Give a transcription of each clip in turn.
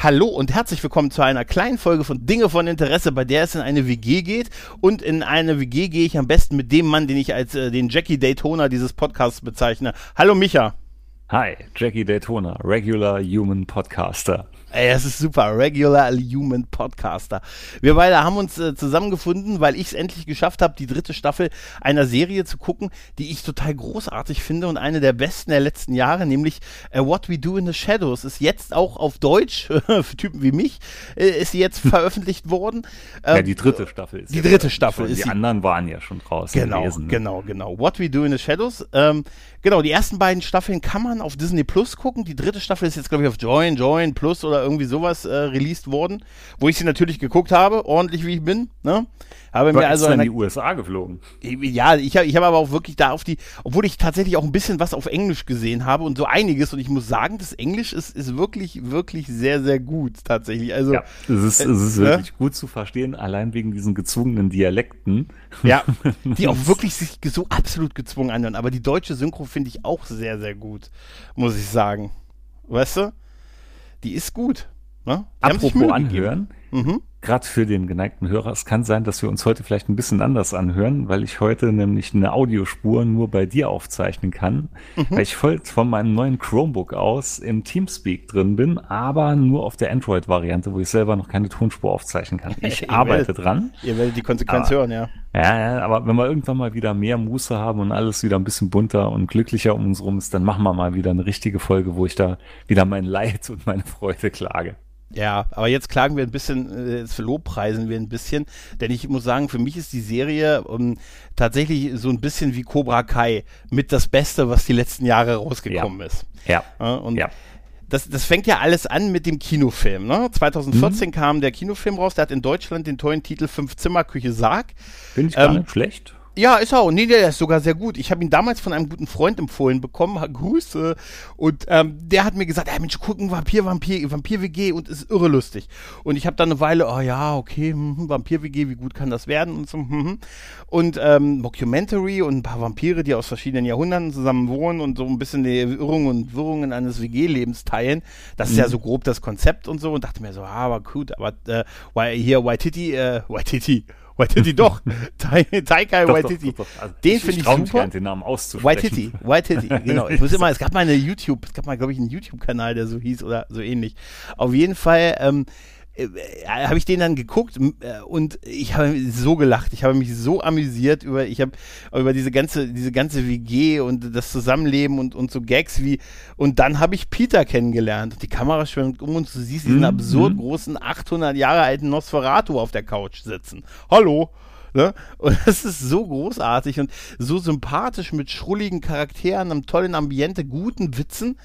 Hallo und herzlich willkommen zu einer kleinen Folge von Dinge von Interesse, bei der es in eine WG geht. Und in eine WG gehe ich am besten mit dem Mann, den ich als äh, den Jackie Daytona dieses Podcasts bezeichne. Hallo Micha. Hi, Jackie Daytona, Regular Human Podcaster. Ey, das ist super. Regular Human Podcaster. Wir beide haben uns äh, zusammengefunden, weil ich es endlich geschafft habe, die dritte Staffel einer Serie zu gucken, die ich total großartig finde und eine der besten der letzten Jahre, nämlich äh, What We Do in the Shadows, ist jetzt auch auf Deutsch, für Typen wie mich, äh, ist sie jetzt veröffentlicht worden. Ähm, ja, die dritte Staffel ist Die dritte Staffel ist Die anderen waren ja schon draußen genau, gewesen. Ne? Genau, genau. What We Do in the Shadows. Ähm, genau, die ersten beiden Staffeln kann man auf Disney Plus gucken. Die dritte Staffel ist jetzt, glaube ich, auf Join, Join Plus oder irgendwie sowas äh, released worden, wo ich sie natürlich geguckt habe, ordentlich wie ich bin. Ne? Habe mir also in die USA geflogen. Ja, ich habe ich hab aber auch wirklich da auf die, obwohl ich tatsächlich auch ein bisschen was auf Englisch gesehen habe und so einiges und ich muss sagen, das Englisch ist, ist wirklich, wirklich sehr, sehr gut tatsächlich. Also ja, es ist, äh, es ist wirklich gut zu verstehen, allein wegen diesen gezwungenen Dialekten. Ja, die auch wirklich sich so absolut gezwungen anhören. Aber die deutsche Synchro finde ich auch sehr, sehr gut, muss ich sagen. Weißt du? Die ist gut. Ne? Apropos anhören, mhm. gerade für den geneigten Hörer, es kann sein, dass wir uns heute vielleicht ein bisschen anders anhören, weil ich heute nämlich eine Audiospur nur bei dir aufzeichnen kann, mhm. weil ich voll von meinem neuen Chromebook aus im Teamspeak drin bin, aber nur auf der Android-Variante, wo ich selber noch keine Tonspur aufzeichnen kann. Ich arbeite werdet, dran. Ihr werdet die Konsequenz aber, hören, ja. Ja, ja, aber wenn wir irgendwann mal wieder mehr Muße haben und alles wieder ein bisschen bunter und glücklicher um uns rum ist, dann machen wir mal wieder eine richtige Folge, wo ich da wieder mein Leid und meine Freude klage. Ja, aber jetzt klagen wir ein bisschen, äh, jetzt lobpreisen wir ein bisschen, denn ich muss sagen, für mich ist die Serie um, ähm, tatsächlich so ein bisschen wie Cobra Kai mit das Beste, was die letzten Jahre rausgekommen ja. ist. Ja. ja und ja. Das, das fängt ja alles an mit dem Kinofilm. Ne? 2014 mhm. kam der Kinofilm raus, der hat in Deutschland den tollen Titel Fünf Zimmer Küche Sarg. Finde ich gar ähm, nicht schlecht. Ja, ist auch. Nee, der ist sogar sehr gut. Ich habe ihn damals von einem guten Freund empfohlen bekommen, Grüße. Und ähm, der hat mir gesagt, ey Mensch, gucken, Vampir, Vampir, Vampir-WG und ist irre lustig. Und ich habe dann eine Weile, oh ja, okay, hm, hm Vampir-WG, wie gut kann das werden? Und so, hm, hm. Und ähm, Mockumentary und ein paar Vampire, die aus verschiedenen Jahrhunderten zusammen wohnen und so ein bisschen die Irrungen und Wirrungen eines WG-Lebens teilen. Das ist mhm. ja so grob das Konzept und so. Und dachte mir so, ah, aber gut, aber äh, hier Waititi, äh, Waititi, Waititi, doch. Taikai doch, Waititi. Doch, doch, also den finde ich, ich super. Nicht, den Namen auszusprechen. Waititi, Waititi, genau. Ich muss immer, es gab mal eine YouTube, es gab mal, glaube ich, einen YouTube-Kanal, der so hieß oder so ähnlich. Auf jeden Fall, ähm, äh, habe ich den dann geguckt äh, und ich habe so gelacht, ich habe mich so amüsiert über ich habe über diese ganze diese ganze WG und das Zusammenleben und und so Gags wie und dann habe ich Peter kennengelernt und die Kamera schwimmt um und du siehst diesen mhm. absurd großen 800 Jahre alten Nosferatu auf der Couch sitzen. Hallo. Ne? Und das ist so großartig und so sympathisch mit schrulligen Charakteren, einem tollen Ambiente, guten Witzen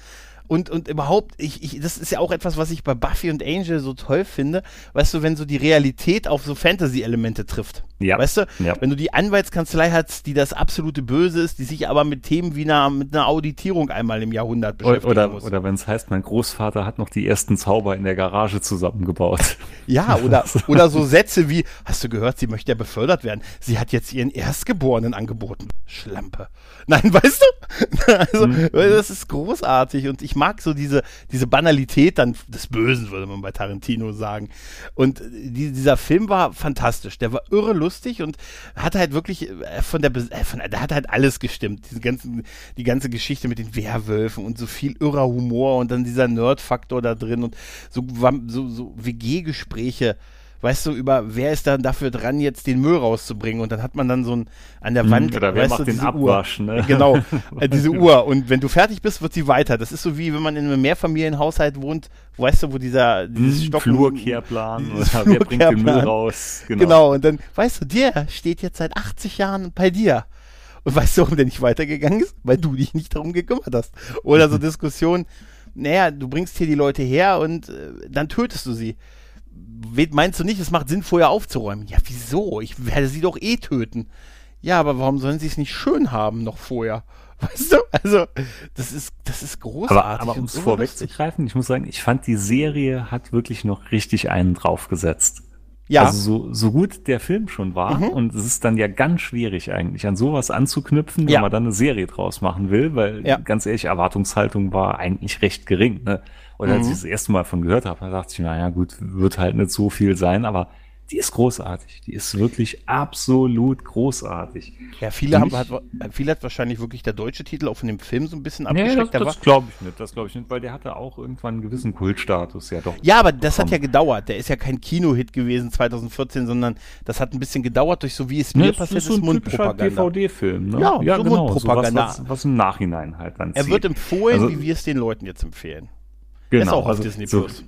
und, und überhaupt, ich, ich, das ist ja auch etwas, was ich bei Buffy und Angel so toll finde, weißt du, wenn so die Realität auf so Fantasy-Elemente trifft. Ja. Weißt du, ja. wenn du die Anwaltskanzlei hast, die das absolute Böse ist, die sich aber mit Themen wie einer, mit einer Auditierung einmal im Jahrhundert beschäftigen oder, muss. Oder wenn es heißt, mein Großvater hat noch die ersten Zauber in der Garage zusammengebaut. Ja, oder, oder so Sätze wie, hast du gehört, sie möchte ja befördert werden. Sie hat jetzt ihren Erstgeborenen angeboten. Schlampe. Nein, weißt du? Also, mhm. das ist großartig und ich mag so diese, diese Banalität dann des Bösen, würde man bei Tarantino sagen. Und die, dieser Film war fantastisch. Der war irre lustig und hat halt wirklich äh, von der, äh, von, der hat halt alles gestimmt. Diese ganzen, die ganze Geschichte mit den Werwölfen und so viel irrer Humor und dann dieser Nerd-Faktor da drin und so, so, so WG-Gespräche weißt du, über wer ist dann dafür dran, jetzt den Müll rauszubringen und dann hat man dann so ein an der hm, Wand, Oder wer macht du, den Abwasch, Uhr. ne? Genau, äh, diese Uhr und wenn du fertig bist, wird sie weiter. Das ist so wie wenn man in einem Mehrfamilienhaushalt wohnt, weißt du, wo dieser dieses hm, Stock Flurkehrplan oder wer bringt den Müll raus? Genau. genau, und dann weißt du, der steht jetzt seit 80 Jahren bei dir. Und weißt du, warum der nicht weitergegangen ist? Weil du dich nicht darum gekümmert hast. Oder so Diskussionen, naja, du bringst hier die Leute her und äh, dann tötest du sie meinst du nicht, es macht Sinn, vorher aufzuräumen? Ja, wieso? Ich werde sie doch eh töten. Ja, aber warum sollen sie es nicht schön haben noch vorher? Weißt du? Also, das ist, das ist großartig. Aber, aber um es vorwegzugreifen, ich muss sagen, ich fand, die Serie hat wirklich noch richtig einen draufgesetzt. Ja. Also so, so gut der Film schon war mhm. und es ist dann ja ganz schwierig eigentlich an sowas anzuknüpfen, wenn ja. man dann eine Serie draus machen will, weil ja. ganz ehrlich, Erwartungshaltung war eigentlich recht gering. Ne? Als mhm. ich das erste Mal von gehört habe, da dachte ich, naja gut, wird halt nicht so viel sein, aber die ist großartig. Die ist wirklich absolut großartig. Ja, viele haben hat, viele hat wahrscheinlich wirklich der deutsche Titel auch von dem Film so ein bisschen abgeschreckt. Nee, das, das glaube ich nicht. Das glaube ich nicht, weil der hatte auch irgendwann einen gewissen Kultstatus, ja doch. Ja, aber das bekommen. hat ja gedauert. Der ist ja kein Kinohit gewesen 2014, sondern das hat ein bisschen gedauert durch so wie es mir passiert ist, so Mundpropaganda. DVD-Film, ne? Ja, ja so genau. Mundpropaganda. So was, was, was, im Nachhinein halt dann Er wird empfohlen, also, wie wir es den Leuten jetzt empfehlen. Genau. ist auch auf also Disney Plus. So,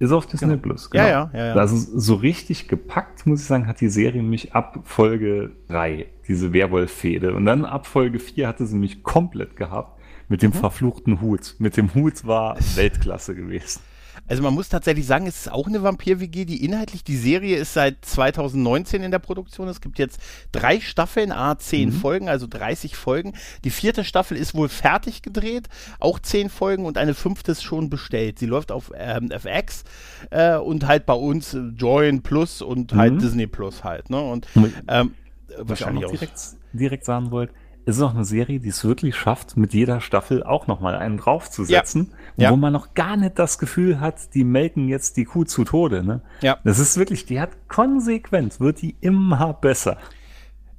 ist auf Disney genau. Plus, genau. Ja, ja, ja, ja. Also so richtig gepackt, muss ich sagen, hat die Serie mich ab Folge 3, diese Werwolf-Fehde. Und dann ab Folge 4 hatte sie mich komplett gehabt mit dem mhm. verfluchten Hut. Mit dem Hut war Weltklasse gewesen. Also man muss tatsächlich sagen, es ist auch eine Vampir-WG, die inhaltlich, die Serie ist seit 2019 in der Produktion. Es gibt jetzt drei Staffeln, a zehn mhm. Folgen, also 30 Folgen. Die vierte Staffel ist wohl fertig gedreht, auch zehn Folgen und eine fünfte ist schon bestellt. Sie läuft auf ähm, FX äh, und halt bei uns Join Plus und halt mhm. Disney Plus halt. Ne? Und ähm, wahrscheinlich auch direkt, direkt sagen wollt, ist es auch eine Serie, die es wirklich schafft, mit jeder Staffel auch nochmal einen draufzusetzen, ja. Ja. wo man noch gar nicht das Gefühl hat, die melken jetzt die Kuh zu Tode. Ne? Ja. Das ist wirklich, die hat konsequent, wird die immer besser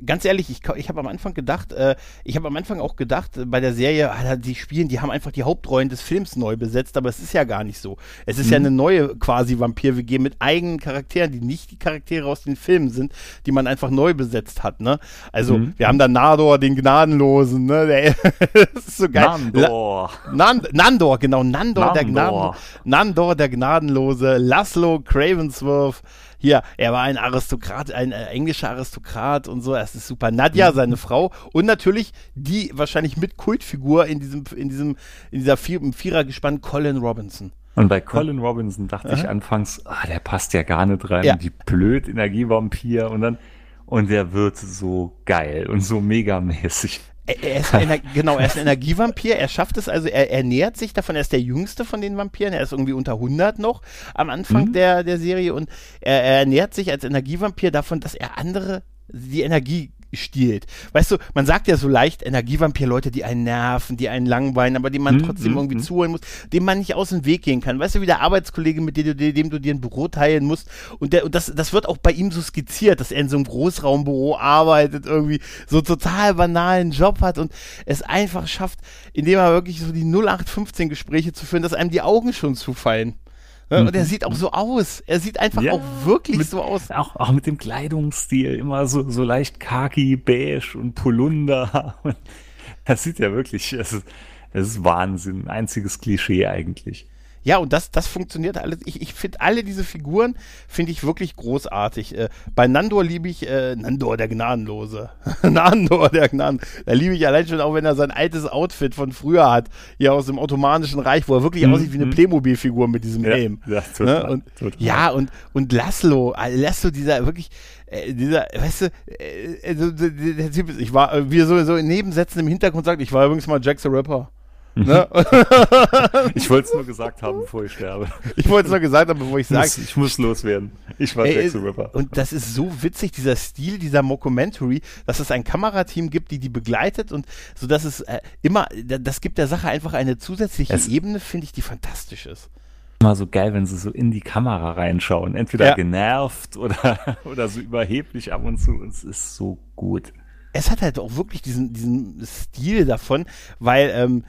ganz ehrlich, ich, ich habe am Anfang gedacht, äh, ich habe am Anfang auch gedacht, äh, bei der Serie, ah, die spielen, die haben einfach die Hauptrollen des Films neu besetzt, aber es ist ja gar nicht so. Es ist mhm. ja eine neue quasi Vampir-WG mit eigenen Charakteren, die nicht die Charaktere aus den Filmen sind, die man einfach neu besetzt hat, ne? Also, mhm. wir haben da Nador, den Gnadenlosen, ne? Der, das ist so geil. Nandor. Nan Nandor, genau, Nandor, Nandor. der Gnaden, Nandor, der Gnadenlose, Laszlo Cravensworth, hier, er war ein Aristokrat, ein äh, englischer Aristokrat und so, das ist super. Nadja, mhm. seine Frau und natürlich die wahrscheinlich mit Kultfigur in diesem, in diesem, in dieser Vier Vierergespann Colin Robinson. Und bei Colin ja. Robinson dachte Aha. ich anfangs, ah, der passt ja gar nicht rein, ja. wie blöd Energievampir und dann und der wird so geil und so megamäßig. Er, ist ein, genau, er ist ein Energievampir. Er schafft es also, er ernährt sich davon. Er ist der jüngste von den Vampiren. Er ist irgendwie unter 100 noch am Anfang mhm. der, der Serie und er, er ernährt sich als Energievampir davon, dass er andere die Energie stiehlt. Weißt du, man sagt ja so leicht Energievampir-Leute, die einen nerven, die einen langweilen, aber die man mhm, trotzdem irgendwie mhm. zuholen muss, dem man nicht aus dem Weg gehen kann. Weißt du, wie der Arbeitskollege, mit dem du, dem du dir ein Büro teilen musst. Und, der, und das, das wird auch bei ihm so skizziert, dass er in so einem Großraumbüro arbeitet, irgendwie so total banalen Job hat und es einfach schafft, indem er wirklich so die 0815 Gespräche zu führen, dass einem die Augen schon zufallen. Mhm. Und er sieht auch so aus. Er sieht einfach ja, auch wirklich mit, so aus. Auch, auch mit dem Kleidungsstil, immer so, so leicht khaki, beige und Polunder. Das sieht ja wirklich, es ist, es ist Wahnsinn. Einziges Klischee eigentlich. Ja, und das, das funktioniert alles. Ich, ich finde alle diese Figuren, finde ich wirklich großartig. Äh, bei Nandor liebe ich, äh, Nandor der Gnadenlose. Nandor der Gnaden. Da liebe ich allein schon auch, wenn er sein altes Outfit von früher hat, hier aus dem Ottomanischen Reich, wo er wirklich mhm. aussieht wie eine mhm. Playmobil-Figur mit diesem ja, Helm. Ja, total, ne? und, total. ja, und, und Laszlo, äh, Laszlo, dieser wirklich, äh, dieser, weißt du, äh, äh der Typ ist, ich war, äh, wie so, so in Nebensätzen im Hintergrund sagt, ich war übrigens mal Jack the Ripper. Ne? ich wollte es nur gesagt haben, bevor ich sterbe. Ich wollte es nur gesagt haben, bevor ich sage. Ich muss loswerden. Ich war Jack Ripper. Und das ist so witzig, dieser Stil, dieser Mockumentary, dass es ein Kamerateam gibt, die die begleitet und so, dass es äh, immer, das gibt der Sache einfach eine zusätzliche es Ebene, finde ich, die fantastisch ist immer so geil, wenn sie so in die Kamera reinschauen. Entweder ja. genervt oder, oder so überheblich ab und zu. Es ist so gut. Es hat halt auch wirklich diesen, diesen Stil davon, weil ähm,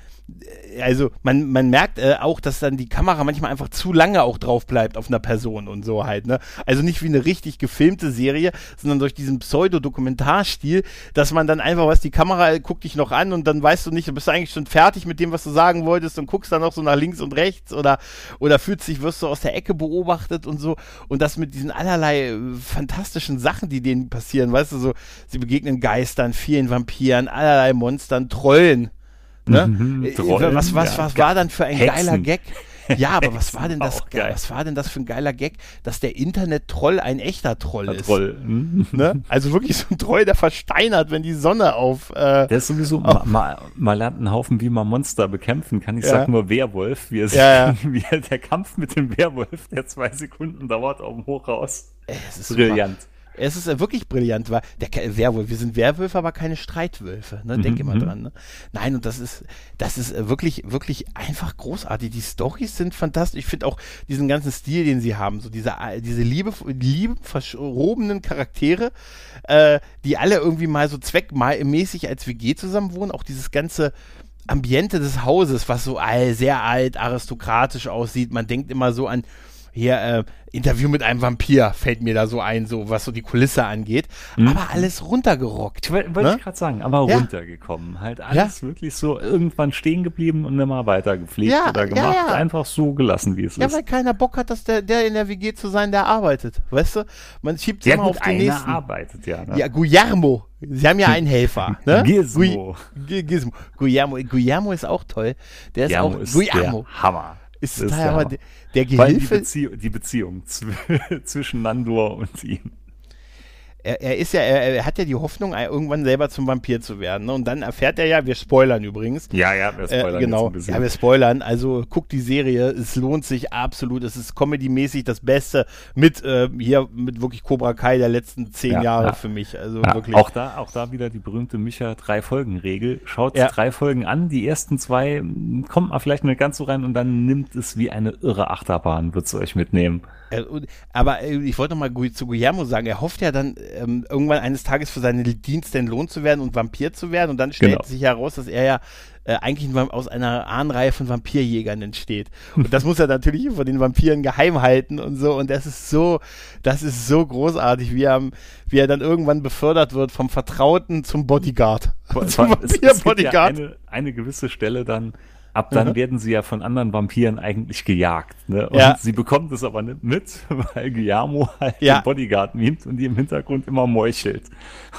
also man, man merkt äh, auch, dass dann die Kamera manchmal einfach zu lange auch drauf bleibt auf einer Person und so halt, ne? Also nicht wie eine richtig gefilmte Serie, sondern durch diesen Pseudo-Dokumentarstil, dass man dann einfach, was die Kamera guckt dich noch an und dann weißt du nicht, du bist eigentlich schon fertig mit dem, was du sagen wolltest und guckst dann noch so nach links und rechts oder, oder fühlst dich, wirst du aus der Ecke beobachtet und so und das mit diesen allerlei äh, fantastischen Sachen, die denen passieren, weißt du, so, sie begegnen Geistern, vielen Vampiren, allerlei Monstern, Trollen, Ne? Mhm, äh, Trollen, was was, ja. was war dann für ein Hexen. geiler Gag? Ja, aber was war denn das? Was war denn das für ein geiler Gag, dass der Internet-Troll ein echter Troll ist? Troll. Hm? Ne? Also wirklich so ein Troll, der versteinert, wenn die Sonne auf. Äh, der ist sowieso, auf, man, man lernt einen Haufen, wie man Monster bekämpfen kann. Ich ja. sag nur Werwolf, wie, es, ja, ja. wie der Kampf mit dem Werwolf, der zwei Sekunden dauert, auf dem Hochhaus. Es ist brillant. Super. Es ist wirklich brillant, weil der Werwolf, wir sind Werwölfe, aber keine Streitwölfe. Ne? Denk mhm. immer mhm. dran. Ne? Nein, und das ist, das ist äh, wirklich, wirklich einfach großartig. Die Storys sind fantastisch. Ich finde auch diesen ganzen Stil, den sie haben, so diese, äh, diese liebe, liebe verschrobenen Charaktere, äh, die alle irgendwie mal so zweckmäßig als WG zusammen wohnen. Auch dieses ganze Ambiente des Hauses, was so all, sehr alt, aristokratisch aussieht. Man denkt immer so an hier äh, Interview mit einem Vampir fällt mir da so ein, so was so die Kulisse angeht. Mhm. Aber alles runtergerockt. Wollte ne? ich gerade sagen, aber ja. runtergekommen. Halt alles ja. wirklich so irgendwann stehen geblieben und immer weiter gepflegt ja, oder gemacht. Einfach so gelassen, wie es ja, ist. Ja, weil keiner Bock hat, dass der, der in der WG zu sein, der arbeitet. Weißt du? Man schiebt immer auf den nächsten. arbeitet, ja. Ne? Ja, Guillermo. Sie haben ja einen Helfer. Ne? Gizmo. Gizmo. Guillermo. Guillermo ist auch toll. Der ist Guillermo auch ist Guillermo. Der Hammer. Ist, ist der, Hammer. der, der Gehilfe. Die, Bezie die Beziehung zwischen Nandor und ihm er, er ist ja, er, er, hat ja die Hoffnung, irgendwann selber zum Vampir zu werden. Ne? Und dann erfährt er ja, wir spoilern übrigens. Ja, ja, wir spoilern. Äh, genau, ja, wir spoilern. Also guckt die Serie, es lohnt sich absolut. Es ist comedymäßig das Beste mit äh, hier mit wirklich Cobra Kai der letzten zehn ja, Jahre ja. für mich. Also ja, wirklich. Auch da, auch da wieder die berühmte Micha drei Folgen Regel. Schaut ja. drei Folgen an, die ersten zwei kommt man vielleicht nicht ganz so rein und dann nimmt es wie eine irre Achterbahn, wird es euch mitnehmen. Äh, aber äh, ich wollte noch mal zu Guillermo sagen, er hofft ja dann ähm, irgendwann eines Tages für seine Dienste entlohnt zu werden und Vampir zu werden und dann stellt genau. sich heraus, dass er ja äh, eigentlich aus einer Ahnenreihe von Vampirjägern entsteht. Und das muss er natürlich von den Vampiren geheim halten und so. Und das ist so, das ist so großartig, wie er, wie er dann irgendwann befördert wird vom Vertrauten zum Bodyguard. zum Vampir-Bodyguard. Ja eine, eine gewisse Stelle dann, Ab dann mhm. werden sie ja von anderen Vampiren eigentlich gejagt. Ne? Und ja. sie bekommt es aber nicht mit, weil Guillermo halt ja. den Bodyguard mimt und die im Hintergrund immer meuchelt.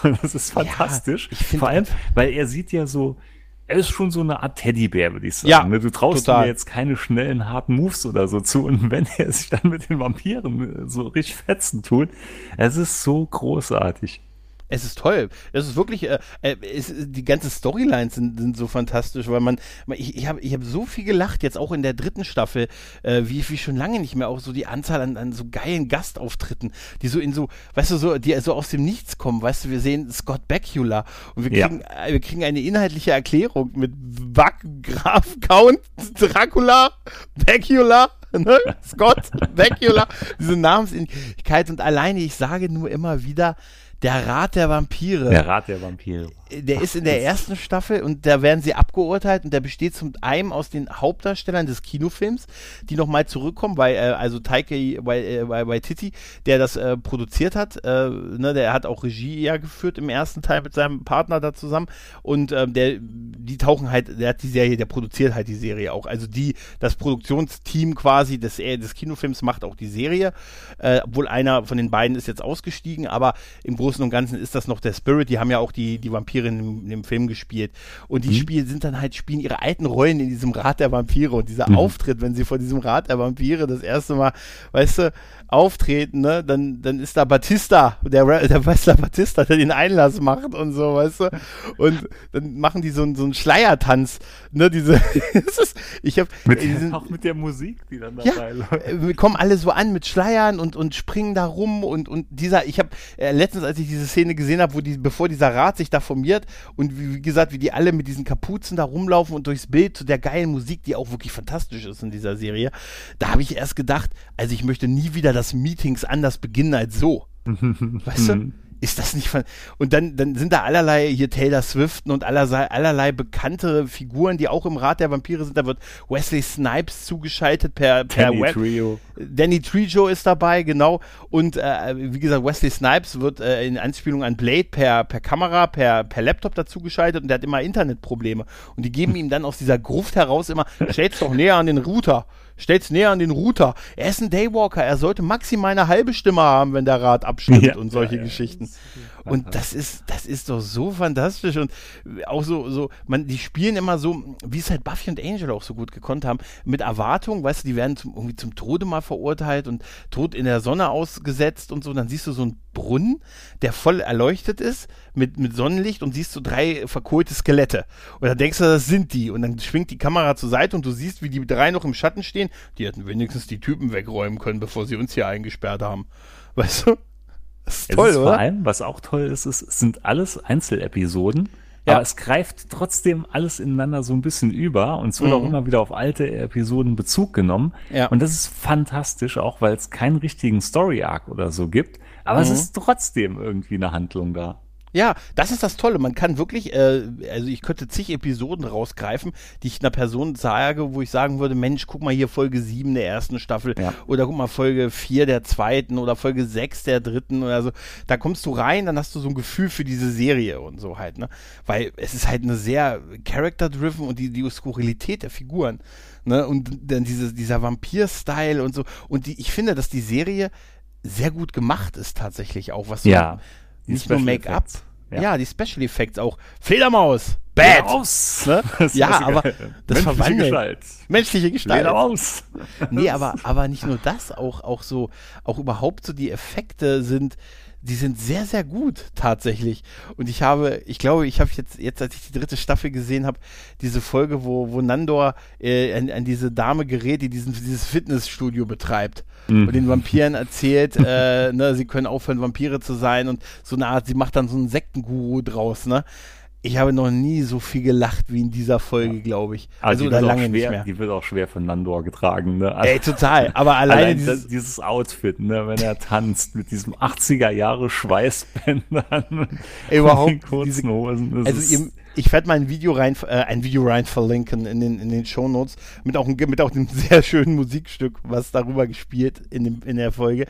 Und das ist fantastisch. Ja, Vor allem, weil er sieht ja so, er ist schon so eine Art Teddybär, würde ich sagen. Ja, ne? Du traust total. ihm jetzt keine schnellen, harten Moves oder so zu. Und wenn er sich dann mit den Vampiren so richtig fetzen tut, es ist so großartig. Es ist toll. Es ist wirklich, äh, äh es, die ganze Storylines sind, sind so fantastisch, weil man, ich, ich habe ich hab so viel gelacht, jetzt auch in der dritten Staffel, äh, wie, wie schon lange nicht mehr, auch so die Anzahl an, an so geilen Gastauftritten, die so in so, weißt du, so, die so aus dem Nichts kommen, weißt du, wir sehen Scott Bakula und wir kriegen, ja. äh, wir kriegen eine inhaltliche Erklärung mit Wack, Graf, Count, Dracula, Bakula, ne? Scott, Bakula, diese Namensähnlichkeit und alleine, ich sage nur immer wieder, der Rat der Vampire. Der Rat der Vampire der ist in der ersten Staffel und da werden sie abgeurteilt und der besteht zum einen aus den Hauptdarstellern des Kinofilms, die nochmal zurückkommen, weil, äh, also Taika Waititi, der das äh, produziert hat, äh, ne, der hat auch Regie ja geführt im ersten Teil mit seinem Partner da zusammen und ähm, der, die tauchen halt, der hat die Serie, der produziert halt die Serie auch, also die, das Produktionsteam quasi des, äh, des Kinofilms macht auch die Serie, äh, obwohl einer von den beiden ist jetzt ausgestiegen, aber im Großen und Ganzen ist das noch der Spirit, die haben ja auch die, die Vampire in, dem Film gespielt. Und die mhm. Spiele sind dann halt, spielen ihre alten Rollen in diesem Rat der Vampire. Und dieser mhm. Auftritt, wenn sie vor diesem Rat der Vampire das erste Mal, weißt du, auftreten, ne, dann, dann ist da Batista, der, der Wrestler Batista, der den Einlass macht und so, weißt du. Und dann machen die so, so einen Schleiertanz, ne, diese, ist, ich hab, mit, diesen, auch mit der Musik, die dann dabei ja, läuft. Äh, wir kommen alle so an mit Schleiern und, und springen da rum und, und dieser, ich habe äh, letztens, als ich diese Szene gesehen habe, wo die, bevor dieser Rat sich da formiert und wie, wie, gesagt, wie die alle mit diesen Kapuzen da rumlaufen und durchs Bild zu der geilen Musik, die auch wirklich fantastisch ist in dieser Serie, da habe ich erst gedacht, also ich möchte nie wieder das dass Meetings anders beginnen als so. weißt du? Mhm ist das nicht von, und dann, dann sind da allerlei hier Taylor Swiften und allerlei, allerlei bekannte Figuren, die auch im Rat der Vampire sind. Da wird Wesley Snipes zugeschaltet per, per Danny Web. Trio. Danny Trejo ist dabei, genau. Und äh, wie gesagt, Wesley Snipes wird äh, in Anspielung an Blade per, per Kamera, per, per Laptop dazugeschaltet und der hat immer Internetprobleme. Und die geben ihm dann aus dieser Gruft heraus immer, stell's doch näher an den Router stellt's näher an den Router. Er ist ein Daywalker, er sollte maximal eine halbe Stimme haben, wenn der Rat abstimmt Ja. und solche ja, Geschichten. Und das ist, das ist doch so fantastisch und auch so, so, man, die spielen immer so, wie es halt Buffy und Angel auch so gut gekonnt haben, mit Erwartung, weißt du, die werden zum, irgendwie zum Tode mal verurteilt und tot in der Sonne ausgesetzt und so, und dann siehst du so einen Brunnen, der voll erleuchtet ist mit, mit Sonnenlicht und siehst so drei verkohlte Skelette. Und dann denkst du, das sind die. Und dann schwingt die Kamera zur Seite und du siehst, wie die drei noch im Schatten stehen. Die hätten wenigstens die Typen wegräumen können, bevor sie uns hier eingesperrt haben. Weißt du? Das ist Es toll, ist Vor oder? allem, was auch toll ist, ist, es sind alles Einzelepisoden, Ja. aber es greift trotzdem alles ineinander so ein bisschen über und es wird Mhm. auch immer wieder auf alte Episoden Bezug genommen. Ja. Und das ist fantastisch, auch weil es keinen richtigen Story-Arc oder so gibt, aber es Mhm. ist trotzdem irgendwie eine Handlung da. Ja, das ist das Tolle. Man kann wirklich, äh, also ich könnte zig Episoden rausgreifen, die ich einer Person sage, wo ich sagen würde, Mensch, guck mal hier Folge 7 der ersten Staffel Ja. oder guck mal Folge 4 der zweiten oder Folge 6 der dritten oder so. Da kommst du rein, dann hast du so ein Gefühl für diese Serie und so halt, ne? Weil es ist halt eine sehr character-driven und die, die Skurrilität der Figuren, ne? Und dann diese, dieser Vampir-Style und so. Und die, ich finde, dass die Serie sehr gut gemacht ist tatsächlich auch, was so Ja. Die nicht nur Special Make-up. Effects. Ja. die Special Effects auch. Fledermaus! Bad! Aus! Ne? Ja, aber geil. das Menschliche verwandelt. Gestalt. Menschliche Gestalt. Fledermaus! Nee, aber, aber nicht nur das, auch, auch so, auch überhaupt so die Effekte sind, die sind sehr, sehr gut tatsächlich. Und ich habe, ich glaube, ich habe jetzt, jetzt, als ich die dritte Staffel gesehen habe, diese Folge, wo, wo Nandor äh, an, an diese Dame gerät, die diesen, dieses Fitnessstudio betreibt Mhm. und den Vampiren erzählt, äh, ne, sie können aufhören, Vampire zu sein und so eine Art, sie macht dann so einen Sektenguru draus, ne? Ich habe noch nie so viel gelacht wie in dieser Folge, glaube ich. Also, die oder wird auch lange nicht schwer, mehr. Die wird auch schwer von Nandor getragen, ne? Also- Ey, total. Aber alleine Allein dieses, dieses Outfit, ne, wenn er tanzt mit diesem 80er Jahre Schweißbändern und Ey, überhaupt den kurzen diese- Hosen. Also ist, ihr, ich werde mal ein Video rein, äh, ein Video rein verlinken in den, in den Shownotes mit auch, mit auch einem sehr schönen Musikstück, was darüber gespielt in, dem, in der Folge.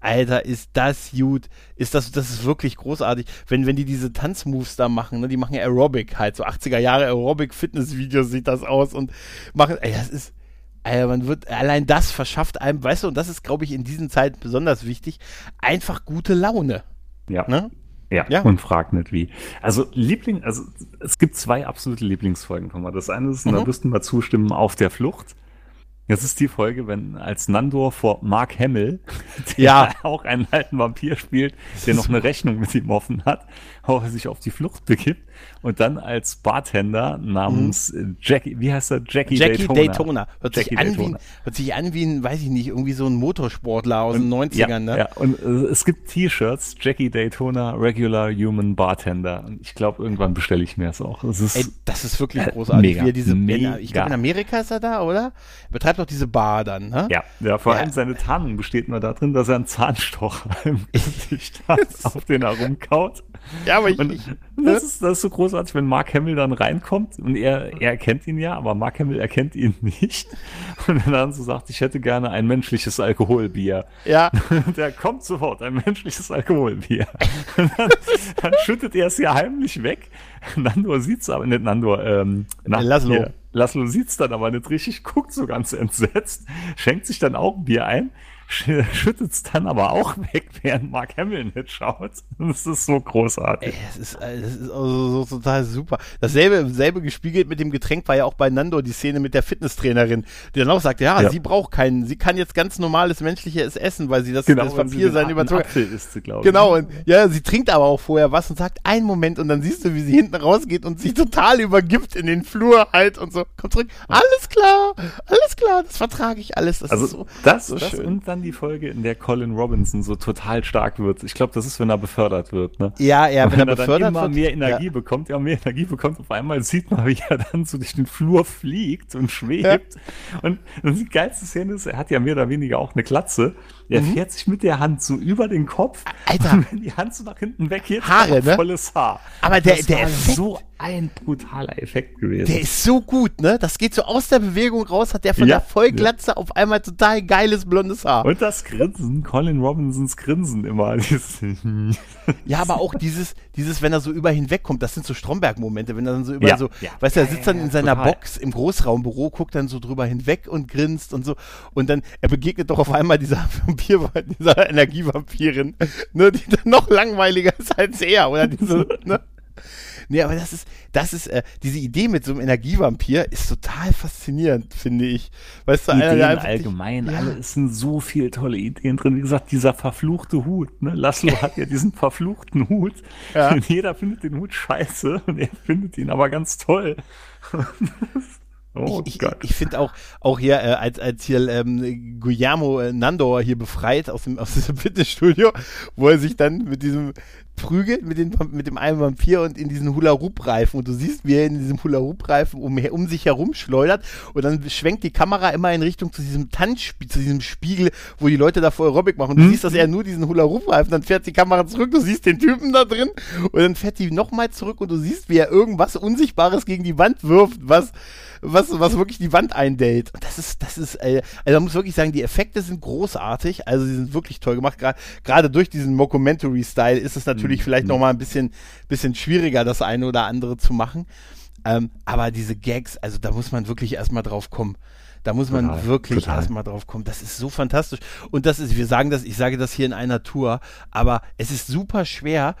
Alter, ist das gut. Ist das, das ist wirklich großartig. Wenn, wenn die diese Tanzmoves da machen, ne, die machen ja Aerobic halt, so 80er Jahre Aerobic-Fitness-Videos sieht das aus und machen, ey, das ist, Alter, man wird, allein das verschafft einem, weißt du, und das ist, glaube ich, in diesen Zeiten besonders wichtig, einfach gute Laune. ja. Ne? Ja, Ja. und frag nicht wie. Also Liebling, also es gibt zwei absolute Lieblingsfolgen von mir. Das eine ist, und da Mhm. müssten wir zustimmen, auf der Flucht. Das ist die Folge, wenn als Nandor vor Mark Hamill, der Ja. auch einen alten Vampir spielt, der noch eine Rechnung mit ihm offen hat, auch sich auf die Flucht begibt und dann als Bartender namens äh, Jackie, wie heißt er? Jackie, Mhm. Jackie Daytona. Daytona. Hört, sich Jackie an wie, Daytona. ein- hört sich an wie ein, weiß ich nicht, irgendwie so ein Motorsportler aus den 90ern, ja, ne? Ja, und äh, es gibt T-Shirts, Jackie Daytona, Regular Human Bartender. Und ich glaube, irgendwann bestelle ich mir es auch. Es ist, Ey, das ist wirklich Äh, großartig. mega, wie diese, mega. in, ich glaube, in Amerika ist er da, oder? Er betreibt doch diese Bar dann, ne? ja, ja, vor Ja. allem seine Tarnung besteht nur darin, dass er einen Zahnstocher im Gesicht hat, auf den er rumkaut. Ja, aber ich, Und das ist, das ist so großartig, wenn Mark Hamill dann reinkommt und er, er erkennt ihn ja, aber Mark Hamill erkennt ihn nicht. Und er dann so sagt, ich hätte gerne ein menschliches Alkoholbier. ja, Der kommt sofort, ein menschliches Alkoholbier. Und dann, dann schüttet er es ja heimlich weg. Nandor sieht's aber nicht, Nandor, ähm, na, Laszlo. hier. Laszlo sieht's dann aber nicht richtig, guckt so ganz entsetzt, schenkt sich dann auch ein Bier ein, sch- schüttet's dann aber auch weg, während Mark Hamill nicht schaut. Das ist so großartig. ey, das ist, äh, das ist also so total super. Dasselbe, selbe gespiegelt mit dem Getränk war ja auch bei Nando die Szene mit der Fitnesstrainerin, die dann auch sagte, ja, Ja. sie braucht keinen, sie kann jetzt ganz normales menschliches essen, weil sie das, Genau, das den sein überzogen ich. Genau, und ja, sie trinkt aber auch vorher was und sagt einen Moment und dann siehst du, wie sie hinten rausgeht und sich total übergibt in den Flur halt und so. Komm zurück, alles klar, alles klar, das vertrage ich alles. Das Also ist so, das, so das schön. und dann die Folge, in der Colin Robinson so total stark wird. Ich glaube, das ist, wenn er befördert wird. Ne? Ja, ja, Und wenn, er dann befördert immer wird. mehr Energie ja. bekommt, ja mehr Energie bekommt, auf einmal sieht man, wie er dann so durch den Flur fliegt und schwebt. Und dann die geilste Szene ist, er hat ja mehr oder weniger auch eine Glatze. Er mhm. fährt sich mit der Hand so über den Kopf. Alter. wenn die Hand so nach hinten weg geht, Haare, ne? volles Haar. Aber der, das der Effekt, so ein brutaler Effekt gewesen. Der ist so gut, ne? Das geht so aus der Bewegung raus, hat der von ja, der Vollglatze ja. auf einmal total geiles blondes Haar. Und das Grinsen, Colin Robinsons Grinsen immer. ja, aber auch dieses, dieses, wenn er so über hinwegkommt, das sind so Stromberg-Momente, wenn er dann so über ja, so, weißt du, er sitzt dann in seiner total. Box im Großraumbüro, guckt dann so drüber hinweg und grinst und so. Und dann, er begegnet doch auf einmal dieser Vampir, dieser Energievampirin, ne, die dann noch langweiliger ist als er, oder diese, ne? Nee, aber das ist, das ist, äh, diese Idee mit so einem Energievampir ist total faszinierend, finde ich. Weißt du, Ideen einer, allgemein, ja. alle, es sind so viele tolle Ideen drin. Wie gesagt, dieser verfluchte Hut, ne? Laszlo hat ja diesen verfluchten Hut. Ja. Und jeder findet den Hut scheiße und er findet ihn aber ganz toll. Oh ich. Ich, ich finde auch, auch hier, äh, als, als hier ähm, Guillermo äh, Nandor hier befreit aus dem, aus diesem Fitnessstudio, wo er sich dann mit diesem prügelt, mit, den, mit dem einen Vampir und in diesen Hula-Hoop-Reifen und du siehst, wie er in diesem Hula-Hoop-Reifen um, um sich herum schleudert und dann schwenkt die Kamera immer in Richtung zu diesem Tanzspiel, zu diesem Spiegel, wo die Leute da vor Aerobic machen. Und du mhm. siehst, dass er nur diesen Hula-Hoop-Reifen, dann fährt die Kamera zurück, du siehst den Typen da drin und dann fährt die nochmal zurück und du siehst, wie er irgendwas Unsichtbares gegen die Wand wirft, was was, was wirklich die Wand eindellt. Das ist, das ist, äh, also man muss wirklich sagen, die Effekte sind großartig, also sie sind wirklich toll gemacht. Gerade durch diesen Mockumentary-Style ist es natürlich mhm. vielleicht mhm. nochmal ein bisschen, bisschen schwieriger, das eine oder andere zu machen. Ähm, aber diese Gags, also da muss man wirklich erstmal drauf kommen. Da muss man total, wirklich erstmal drauf kommen. Das ist so fantastisch. Und das ist, wir sagen das, ich sage das hier in einer Tour, aber es ist super schwer,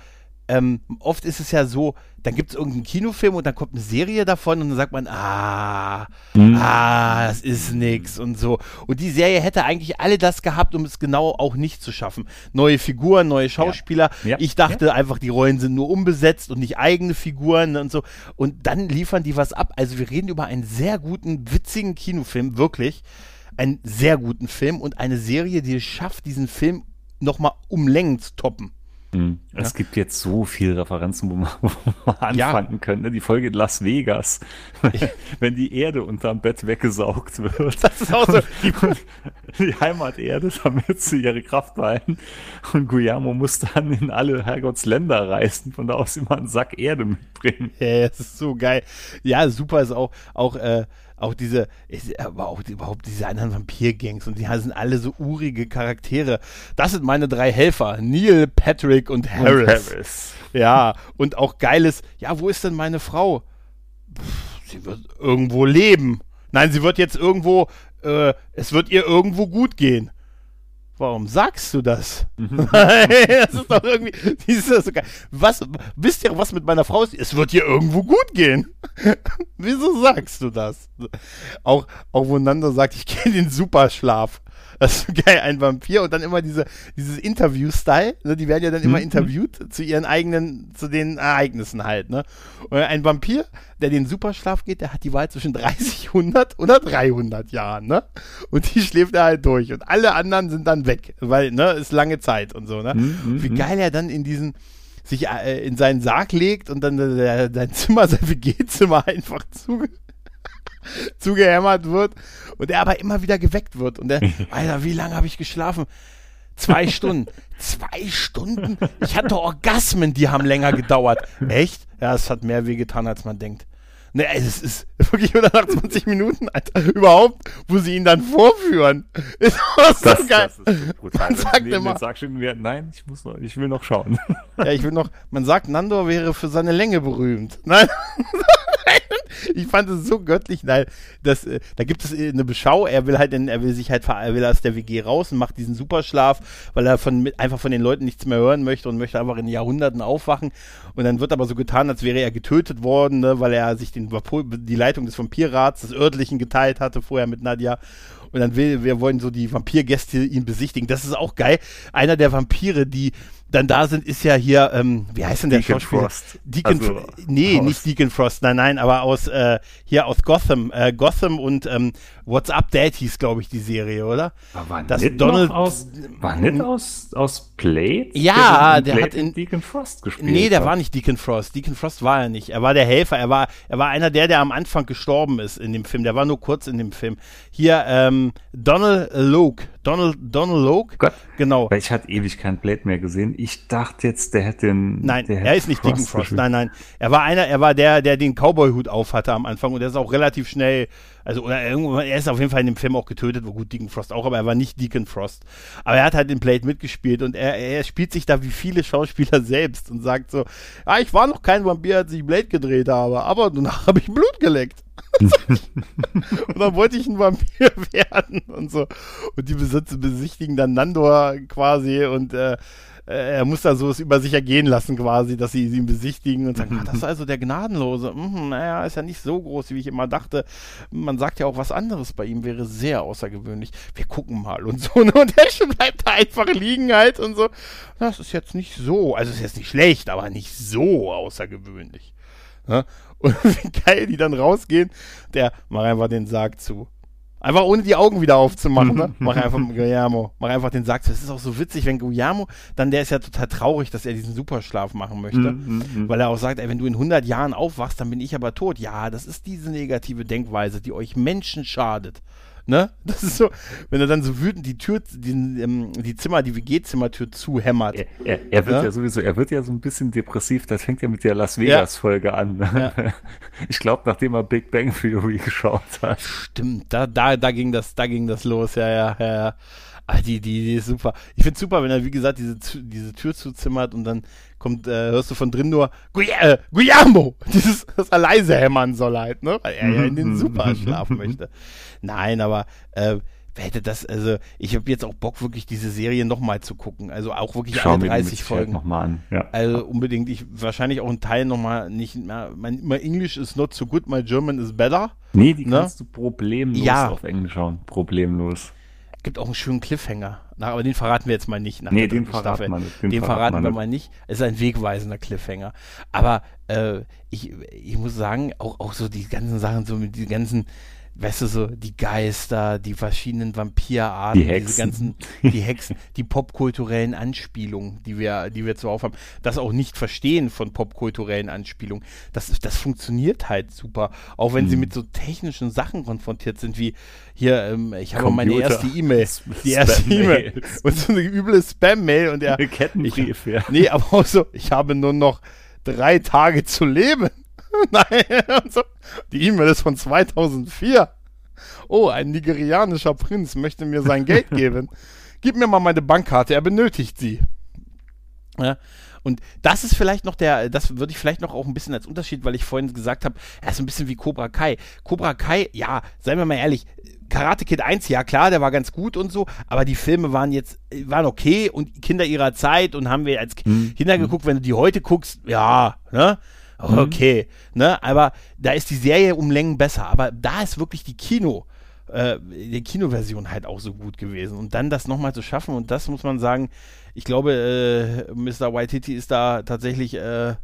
ähm, oft ist es ja so, dann gibt es irgendeinen Kinofilm und dann kommt eine Serie davon und dann sagt man, ah, mhm. ah, das ist nix und so. Und die Serie hätte eigentlich alle das gehabt, um es genau auch nicht zu schaffen. Neue Figuren, neue Schauspieler. Ja. Ja. Ich dachte ja. einfach, die Rollen sind nur umbesetzt und nicht eigene Figuren und so. Und dann liefern die was ab. Also wir reden über einen sehr guten, witzigen Kinofilm, wirklich. Einen sehr guten Film und eine Serie, die es schafft, diesen Film nochmal um Längen zu toppen. Mhm. Es ja. gibt jetzt so viele Referenzen, wo man, wo man anfangen ja. könnte. Die Folge Las Vegas, wenn die Erde unterm Bett weggesaugt wird. Das ist auch so. Die, die Heimaterde, damit sie ihre Kraft behalten. Und Guillermo muss dann in alle Herrgottsländer reisen, von da aus immer einen Sack Erde mitbringen. Ja, das ist so geil. Ja, super ist auch, auch äh, auch diese, aber auch überhaupt diese anderen Vampir-Gangs und die sind alle so urige Charaktere. Das sind meine drei Helfer, Neil, Patrick und Harris. Und Harris. Ja, und auch geiles, ja, wo ist denn meine Frau? Pff, sie wird irgendwo leben. Nein, sie wird jetzt irgendwo, äh, es wird ihr irgendwo gut gehen. Warum sagst du das? Mhm. das ist doch irgendwie. Dieses, was, wisst ihr, was mit meiner Frau ist? Es wird hier irgendwo gut gehen. Wieso sagst du das? Auch, auch wo Nando sagt, ich gehe in den Superschlaf. Das ist geil, ein Vampir und dann immer diese, dieses Interview-Style, ne, die werden ja dann immer mhm. interviewt zu ihren eigenen, zu den Ereignissen halt, ne. Und ein Vampir, der den Superschlaf geht, der hat die Wahl zwischen 30, 100 oder 300 Jahren, ne. Und die schläft er halt durch und alle anderen sind dann weg, weil, ne, ist lange Zeit und so, ne. Mhm. Wie mhm. geil er dann in diesen, sich äh, in seinen Sarg legt und dann äh, sein Zimmer, sein WG-Zimmer einfach zuge zugehämmert wird und er aber immer wieder geweckt wird. Und er, Alter, wie lange habe ich geschlafen? Zwei Stunden. Zwei Stunden? Ich hatte Orgasmen, die haben länger gedauert. Echt? Ja, es hat mehr wehgetan, als man denkt. Ne, es ist wirklich oder nach 20 Minuten, Alter, überhaupt, wo sie ihn dann vorführen. Ist das, so das, geil. Das ist brutal. Man sagt immer, sagt schon, nein, ich muss noch, ich will noch schauen. Ja, ich will noch, man sagt, Nandor wäre für seine Länge berühmt. Nein. ich fand es so göttlich, nein, das, äh, da gibt es äh, eine Beschau, er will halt, in, er will sich halt, er will aus der WG raus und macht diesen Superschlaf, weil er von, einfach von den Leuten nichts mehr hören möchte und möchte einfach in Jahrhunderten aufwachen und dann wird aber so getan, als wäre er getötet worden, ne, weil er sich den, die Leitung des Vampirrats, des örtlichen geteilt hatte, vorher mit Nadja und dann will, wir wollen so die Vampirgäste ihn besichtigen. Das ist auch geil. Einer der Vampire, die dann da sind, ist ja hier, ähm, wie heißt denn der Deacon Schauspieler? Frost. Deacon, also, nee, aus. nicht Deacon Frost, nein, nein, aber aus, äh, hier aus Gotham, äh, Gotham und ähm, What's Up Dad hieß, glaube ich, die Serie, oder? Aber war das nicht Donald aus, war nicht aus, aus Plate? Ja, der, der hat in Deacon Frost gespielt. Nee, der hat. war nicht Deacon Frost. Deacon Frost war er nicht. Er war der Helfer. Er war, er war einer der, der am Anfang gestorben ist in dem Film. Der war nur kurz in dem Film. Hier, ähm, Donald Loke. Donald, Donald Logue. Gott. Genau. Weil ich hatte ewig kein Blade mehr gesehen. Ich dachte jetzt, der hätte den. Nein, der er ist nicht Deacon Frost. gespielt. Nein, nein. Er war einer, er war der, der den Cowboy-Hut auf hatte am Anfang und er ist auch relativ schnell, also oder irgendwann, er ist auf jeden Fall in dem Film auch getötet, wo gut Deacon Frost auch, aber er war nicht Deacon Frost. Aber er hat halt den Blade mitgespielt und er, er spielt sich da wie viele Schauspieler selbst und sagt so, ja, ich war noch kein Vampir, als ich Blade gedreht habe, aber danach habe ich Blut geleckt. und dann wollte ich ein Vampir werden und so. Und die Besitzer besichtigen dann Nandor quasi und äh, äh, er muss da so es über sich ergehen lassen quasi, dass sie ihn besichtigen und sagen, ah, das ist also der Gnadenlose. Mhm, naja, ist ja nicht so groß, wie ich immer dachte. Man sagt ja auch, was anderes bei ihm wäre sehr außergewöhnlich. Wir gucken mal und so. ne? Und der schon bleibt da einfach liegen halt und so. Das ist jetzt nicht so, also ist jetzt nicht schlecht, aber nicht so außergewöhnlich. Ne? Und wie geil die dann rausgehen, der, mach einfach den Sarg zu. Einfach ohne die Augen wieder aufzumachen, ne? Mach einfach Guillermo, mach einfach den zu. Das ist auch so witzig, wenn Guillermo, dann der ist ja total traurig, dass er diesen Superschlaf machen möchte. Mhm, Weil er auch sagt, ey, wenn du in 100 Jahren aufwachst, dann bin ich aber tot. Ja, das ist diese negative Denkweise, die euch Menschen schadet. Ne? Das ist so, wenn er dann so wütend die Tür, die, ähm, die Zimmer, die WG-Zimmertür zuhämmert. Er, er, er wird Ja? ja? sowieso, er wird ja so ein bisschen depressiv. Das fängt ja mit der Las Vegas-Folge an. Ja. Ich glaube, nachdem er Big Bang Theory geschaut hat. Stimmt, da, da, da ging das, da ging das los, ja, ja, ja, ja. Ah, die, die, die ist super. Ich find's super, wenn er, wie gesagt, diese, diese Tür zuzimmert und dann kommt, äh, hörst du von drin nur äh, Guillermo! Dieses, das er leise hämmern soll halt, ne? Weil er ja in den Superschlaf möchte. Nein, aber, äh, wer hätte das, also, ich habe jetzt auch Bock, wirklich diese Serie nochmal zu gucken. Also auch wirklich Schau alle mir die mit 30 Sicherheit Folgen. nochmal an. Ja. Also unbedingt, ich wahrscheinlich auch einen Teil nochmal nicht mehr. Mein, my English is not so good, my German is better. Nee, die Ne? kannst du problemlos Ja. auf Englisch schauen. Problemlos. Gibt auch einen schönen Cliffhanger. Na, aber den verraten wir jetzt mal nicht. Nach Nee, der den verraten nicht, Den, den verraten, verraten wir nicht. mal nicht. Es ist ein wegweisender Cliffhanger. Aber äh, ich, ich muss sagen, auch, auch so die ganzen Sachen, so mit die ganzen, weißt du, so die Geister, die verschiedenen Vampirarten, Die Hexen. diese ganzen, die Hexen, die popkulturellen Anspielungen, die wir, die wir zuhauf haben. Das auch nicht verstehen von popkulturellen Anspielungen. Das, das funktioniert halt super. Auch wenn sie Mhm. mit so technischen Sachen konfrontiert sind, wie hier, ähm, ich habe meine erste E-Mail. Die erste E-Mail. Und so eine üble Spam-Mail und er. Kettenbrief, ja. Nee, aber auch so, ich habe nur noch drei Tage zu leben. Nein, so. Die E-Mail ist von 2004. Oh, ein nigerianischer Prinz möchte mir sein Geld geben. Gib mir mal meine Bankkarte, er benötigt sie. Ja. Und das ist vielleicht noch der, das würde ich vielleicht noch auch ein bisschen als Unterschied, weil ich vorhin gesagt habe, er ist ein bisschen wie Cobra Kai. Cobra Kai, ja, seien wir mal ehrlich, Karate Kid 1, ja klar, der war ganz gut und so, aber die Filme waren jetzt, waren okay und Kinder ihrer Zeit und haben wir als Mhm. Kinder geguckt, wenn du die heute guckst, ja, ne? Okay, ne? Aber da ist die Serie um Längen besser. Aber da ist wirklich die Kino, äh, die Kinoversion halt auch so gut gewesen. Und dann das nochmal zu schaffen, und das muss man sagen, ich glaube, äh, Mr. Waititi ist da tatsächlich äh,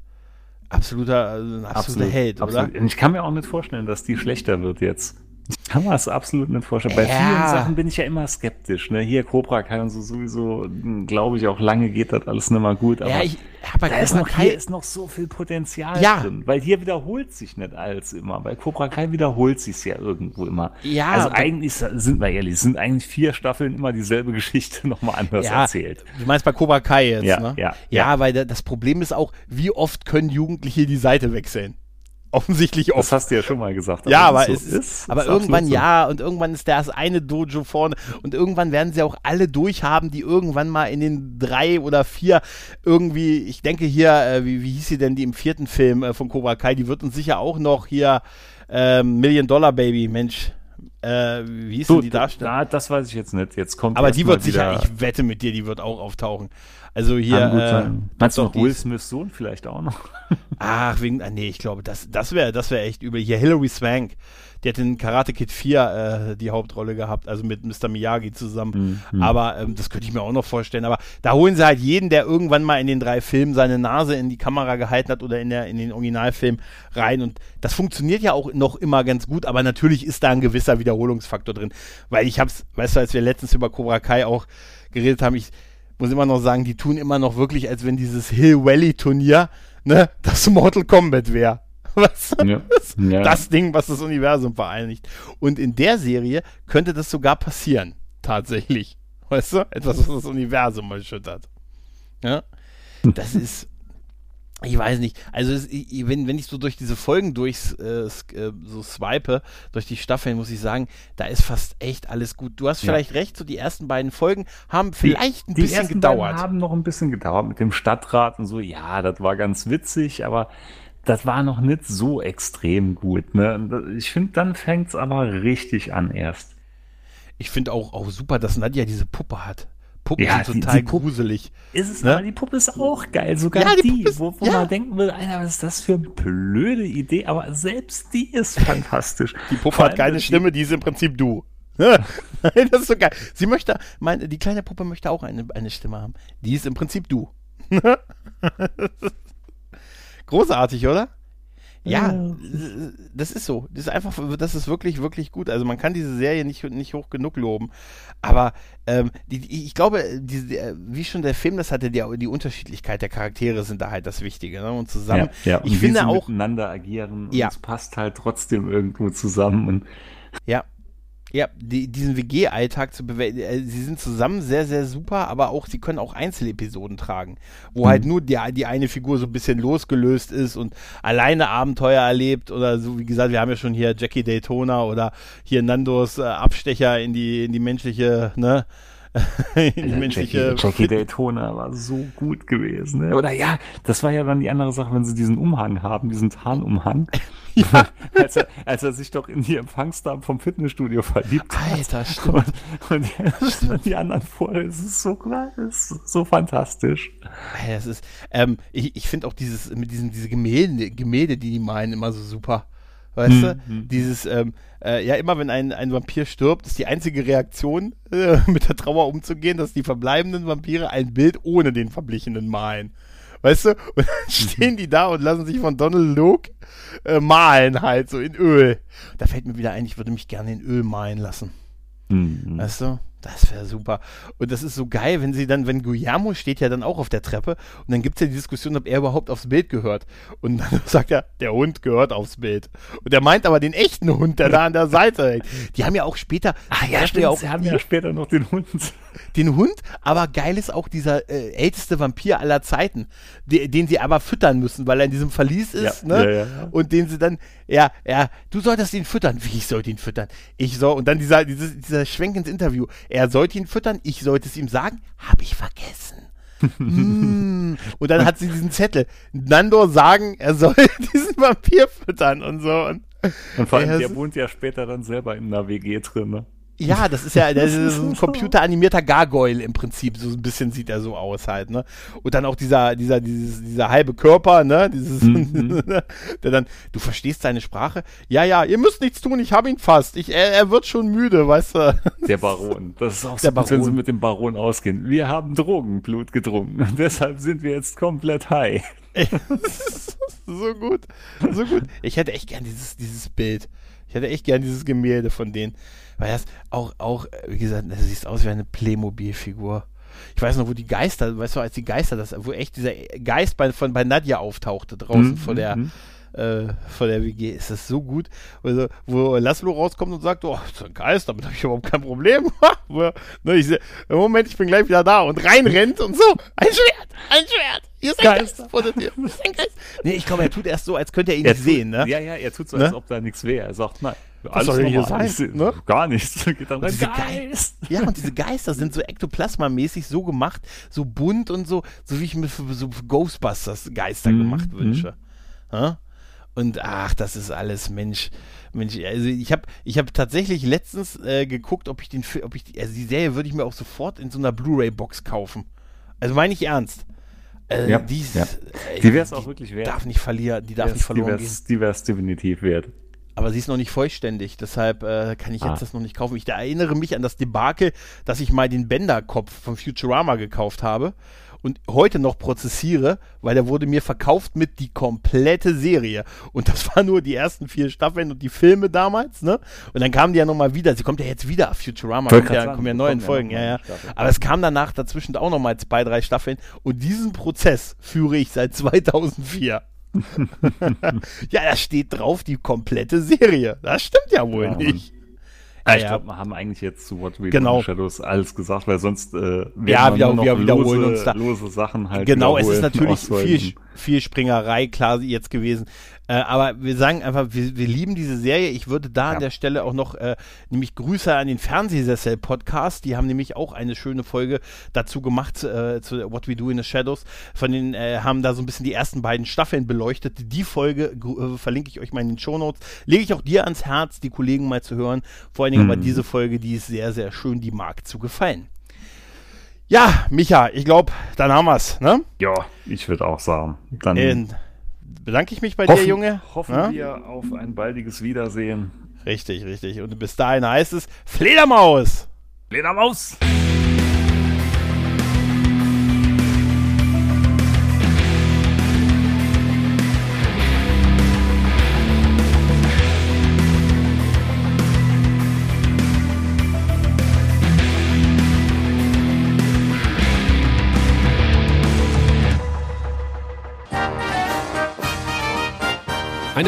absoluter, also ein absoluter Held, absolut. oder? Und ich kann mir auch nicht vorstellen, dass die schlechter wird jetzt. Ich kann mir das absolut nicht vorstellen. Bei Ja. vielen Sachen bin ich ja immer skeptisch. Ne? Hier Cobra Kai und so sowieso, glaube ich, auch lange geht das alles nicht mal gut. Aber Ja, ich habe bei da ist Cobra noch, Kai, hier ist noch so viel Potenzial Ja. drin. Weil hier wiederholt sich nicht alles immer. Bei Cobra Kai wiederholt sich ja irgendwo immer. Ja, also eigentlich, sind wir ehrlich, sind eigentlich vier Staffeln immer dieselbe Geschichte nochmal anders ja, erzählt. Du meinst bei Cobra Kai jetzt, Ja, ne? ja, ja, ja. weil da, das Problem ist auch, wie oft können Jugendliche die Seite wechseln? Offensichtlich oft. Das hast du ja schon mal gesagt. Ja, aber, es es so ist, aber ist irgendwann so. ja und irgendwann ist das eine Dojo vorne und irgendwann werden sie auch alle durchhaben, die irgendwann mal in den drei oder vier irgendwie, ich denke hier, äh, wie, wie hieß sie denn die im vierten Film äh, von Cobra Kai, die wird uns sicher auch noch hier ähm, Million Dollar Baby, Mensch, äh, wie hieß Du, denn die Darstellerin? da, das weiß ich jetzt nicht. Jetzt kommt Aber die wird sicher, ich wette mit dir, die wird auch auftauchen. Also hier, äh. Meinst du noch Will Smiths Sohn vielleicht auch noch? Ach, wegen, ah, nee, ich glaube, das, das wäre das wär echt übel. Hier Hilary Swank, die hat in Karate Kid 4 äh, die Hauptrolle gehabt, also mit Mr. Miyagi zusammen. Mhm. Aber ähm, das könnte ich mir auch noch vorstellen. Aber da holen sie halt jeden, der irgendwann mal in den drei Filmen seine Nase in die Kamera gehalten hat oder in, der, in den Originalfilm rein. Und das funktioniert ja auch noch immer ganz gut, aber natürlich ist da ein gewisser Wiederholungsfaktor drin. Weil ich hab's, weißt du, als wir letztens über Cobra Kai auch geredet haben, ich muss immer noch sagen, die tun immer noch wirklich, als wenn dieses Hill Valley Turnier, ne, das Mortal Kombat wäre. Was? Ja. Ja. Das Ding, was das Universum vereinigt. Und in der Serie könnte das sogar passieren. Tatsächlich. Weißt du? Etwas, was das Universum erschüttert. Ja? Das ist, ich weiß nicht, also es, wenn, wenn ich so durch diese Folgen durch äh, äh, so swipe, durch die Staffeln, muss ich sagen, da ist fast echt alles gut. Du hast vielleicht ja. recht, so die ersten beiden Folgen haben vielleicht die, ein bisschen die gedauert. Die haben noch ein bisschen gedauert mit dem Stadtrat und so. Ja, das war ganz witzig, aber das war noch nicht so extrem gut. Ne? Ich finde, dann fängt es aber richtig an erst. Ich finde auch, auch super, dass Nadja diese Puppe hat. Puppen ja, sind total die, die gruselig. Ist es, ne? aber die Puppe ist auch geil. Sogar ja, die, die ist, wo, wo ja. man denken will, Alter, was ist das für eine blöde Idee? Aber selbst die ist fantastisch. Die Puppe hat keine Stimme, die ist im Prinzip du. das ist so geil. Sie möchte, meine, die kleine Puppe möchte auch eine, eine Stimme haben. Die ist im Prinzip du. Großartig, oder? Ja, das ist so. Das ist einfach, das ist wirklich, wirklich gut. Also man kann diese Serie nicht, nicht hoch genug loben. Aber ähm, die, ich glaube, die, wie schon der Film das hatte, die, die Unterschiedlichkeit der Charaktere sind da halt das Wichtige. Ne? Und zusammen, ja, ja. Und ich finde auch miteinander agieren. Ja. es passt halt trotzdem irgendwo zusammen. Und ja, ja, die, diesen WG-Alltag zu bewältigen. Äh, sie sind zusammen sehr, sehr super, aber auch, sie können auch Einzelepisoden tragen, wo mhm. halt nur die, die eine Figur so ein bisschen losgelöst ist und alleine Abenteuer erlebt oder so, wie gesagt, wir haben ja schon hier Jackie Daytona oder hier Nandos äh, Abstecher in die, in die menschliche, ne, die menschliche Jackie, Jackie Daytona war so gut gewesen. Ne? Oder ja, das war ja dann die andere Sache, wenn sie diesen Umhang haben, diesen Tarnumhang. ja. als, er, als er sich doch in die Empfangsdame vom Fitnessstudio verliebt hat. Alter, stimmt. Und, und die, anderen vorher, es ist so klar, es ist so fantastisch. Es ist, ähm, ich, ich finde auch dieses, mit diesen, diese Gemälde, Gemälde, die die meinen, immer so super. Weißt mhm. du? Dieses, ähm, äh, ja, immer wenn ein, ein Vampir stirbt, ist die einzige Reaktion, äh, mit der Trauer umzugehen, dass die verbleibenden Vampire ein Bild ohne den Verblichenen malen. Weißt du? Und dann stehen die da und lassen sich von Donald Luke äh, malen halt, so in Öl. Da fällt mir wieder ein, ich würde mich gerne in Öl malen lassen. Mhm. Weißt du? Das wäre super. Und das ist so geil, wenn sie dann, wenn Guillermo steht ja dann auch auf der Treppe und dann gibt es ja die Diskussion, ob er überhaupt aufs Bild gehört. Und dann sagt er, der Hund gehört aufs Bild. Und er meint aber den echten Hund, der da an der Seite hängt. Die haben ja auch später. Ah ja, stimmt, ja auch, sie haben ja später noch den Hund. Den Hund, aber geil ist auch dieser äh, älteste Vampir aller Zeiten, die, den sie aber füttern müssen, weil er in diesem Verlies ist, ja, ne? Ja, und den sie dann, ja, ja, du solltest ihn füttern. Wie ich sollte ihn füttern? Ich soll, und dann dieser, dieses, dieser Schwenk ins Interview. Er sollte ihn füttern, ich sollte es ihm sagen, habe ich vergessen. mm. Und dann hat sie diesen Zettel. Nandor sagen, er soll diesen Vampir füttern und so. Und, und vor allem, der wohnt ja später dann selber in einer WG drin, ne? Ja, das ist ja das ist ein computeranimierter Gargoyle im Prinzip. So ein bisschen sieht er so aus halt, ne? Und dann auch dieser, dieser, dieses, dieser halbe Körper, ne? Dieses, mhm. der dann, du verstehst seine Sprache? Ja, ja, ihr müsst nichts tun, ich habe ihn fast. Ich, er, er wird schon müde, weißt du? Der Baron. Das ist auch so, gut, wenn sie mit dem Baron ausgehen. Wir haben Drogenblut getrunken. Deshalb sind wir jetzt komplett high. so gut. So gut. Ich hätte echt gern dieses, dieses Bild. Ich hätte echt gern dieses Gemälde von denen. Weil das auch, auch, wie gesagt, das sieht aus wie eine Playmobil-Figur. Ich weiß noch, wo die Geister, weißt du, als die Geister, das, wo echt dieser Geist bei, von, bei Nadja auftauchte draußen mhm, vor der, mhm. äh, vor der WG, ist das so gut. Also, wo Laszlo rauskommt und sagt, oh, so ein Geist, damit habe ich überhaupt kein Problem. ne, ich, Moment, ich bin gleich wieder da und reinrennt und so, ein Schwert, ein Schwert. Hier ist ein Geist. Geist vor der Tür. Ist ein Geist. Nee, ich glaube, er tut erst so, als könnte er ihn er nicht tut, sehen, ne? Ja, ja, er tut so, als ne? ob da nichts wäre. Er sagt, nein. Was soll denn hier sein? Ne? Gar nichts. Geht dann rein. Geist. Ja, und diese Geister sind so ektoplasmamäßig so gemacht, so bunt und so, so wie ich mir für so Ghostbusters Geister mhm. gemacht wünsche. Mhm. Und ach, das ist alles Mensch. Mensch, also ich habe ich hab tatsächlich letztens äh, geguckt, ob ich den ob ich die, also die Serie würde ich mir auch sofort in so einer Blu-ray Box kaufen. Also meine ich ernst. Äh, ja, die, ja. die wäre es auch wirklich wert. Darf nicht verlieren, die darf nicht verloren die gehen. Die wäre es definitiv wert. Aber sie ist noch nicht vollständig, deshalb äh, kann ich jetzt ah. das noch nicht kaufen. Ich erinnere mich an das Debakel, dass ich mal den Bender-Kopf von Futurama gekauft habe und heute noch prozessiere, weil der wurde mir verkauft mit die komplette Serie. Und das war nur die ersten vier Staffeln und die Filme damals, ne? Und dann kamen die ja nochmal wieder. Sie kommt ja jetzt wieder, Futurama, kommt ja, kommen ja neue Folgen, ja, ja. Aber es kam danach dazwischen auch nochmal zwei, drei Staffeln. Und diesen Prozess führe ich seit 2004. ja, da steht drauf die komplette Serie. Das stimmt ja wohl ja. nicht. Ah, ich glaube, wir haben eigentlich jetzt zu What We genau. Do Shadows alles gesagt, weil sonst äh, werden ja, wir wir, wir noch wiederholen lose, uns da. lose Sachen halt. Genau, es ist natürlich viel, viel Springerei klar jetzt gewesen. Äh, aber wir sagen einfach, wir, wir lieben diese Serie. Ich würde da Ja. an der Stelle auch noch äh, nämlich Grüße an den Fernsehsessel-Podcast. Die haben nämlich auch eine schöne Folge dazu gemacht, äh, zu What We Do in the Shadows. Von den äh, haben da so ein bisschen die ersten beiden Staffeln beleuchtet. Die Folge äh, verlinke ich euch mal in den Shownotes. Lege ich auch dir ans Herz, die Kollegen mal zu hören. Vor allen Dingen Mhm. aber diese Folge, die ist sehr, sehr schön, die mag zu gefallen. Ja, Micha, ich glaube, dann haben wir's, ne? Ja, ich würde auch sagen. Dann Äh, bedanke ich mich bei hoffen, dir, Junge. hoffen Ja? wir auf ein baldiges Wiedersehen. Richtig, richtig. Und bis dahin heißt es Fledermaus. Fledermaus!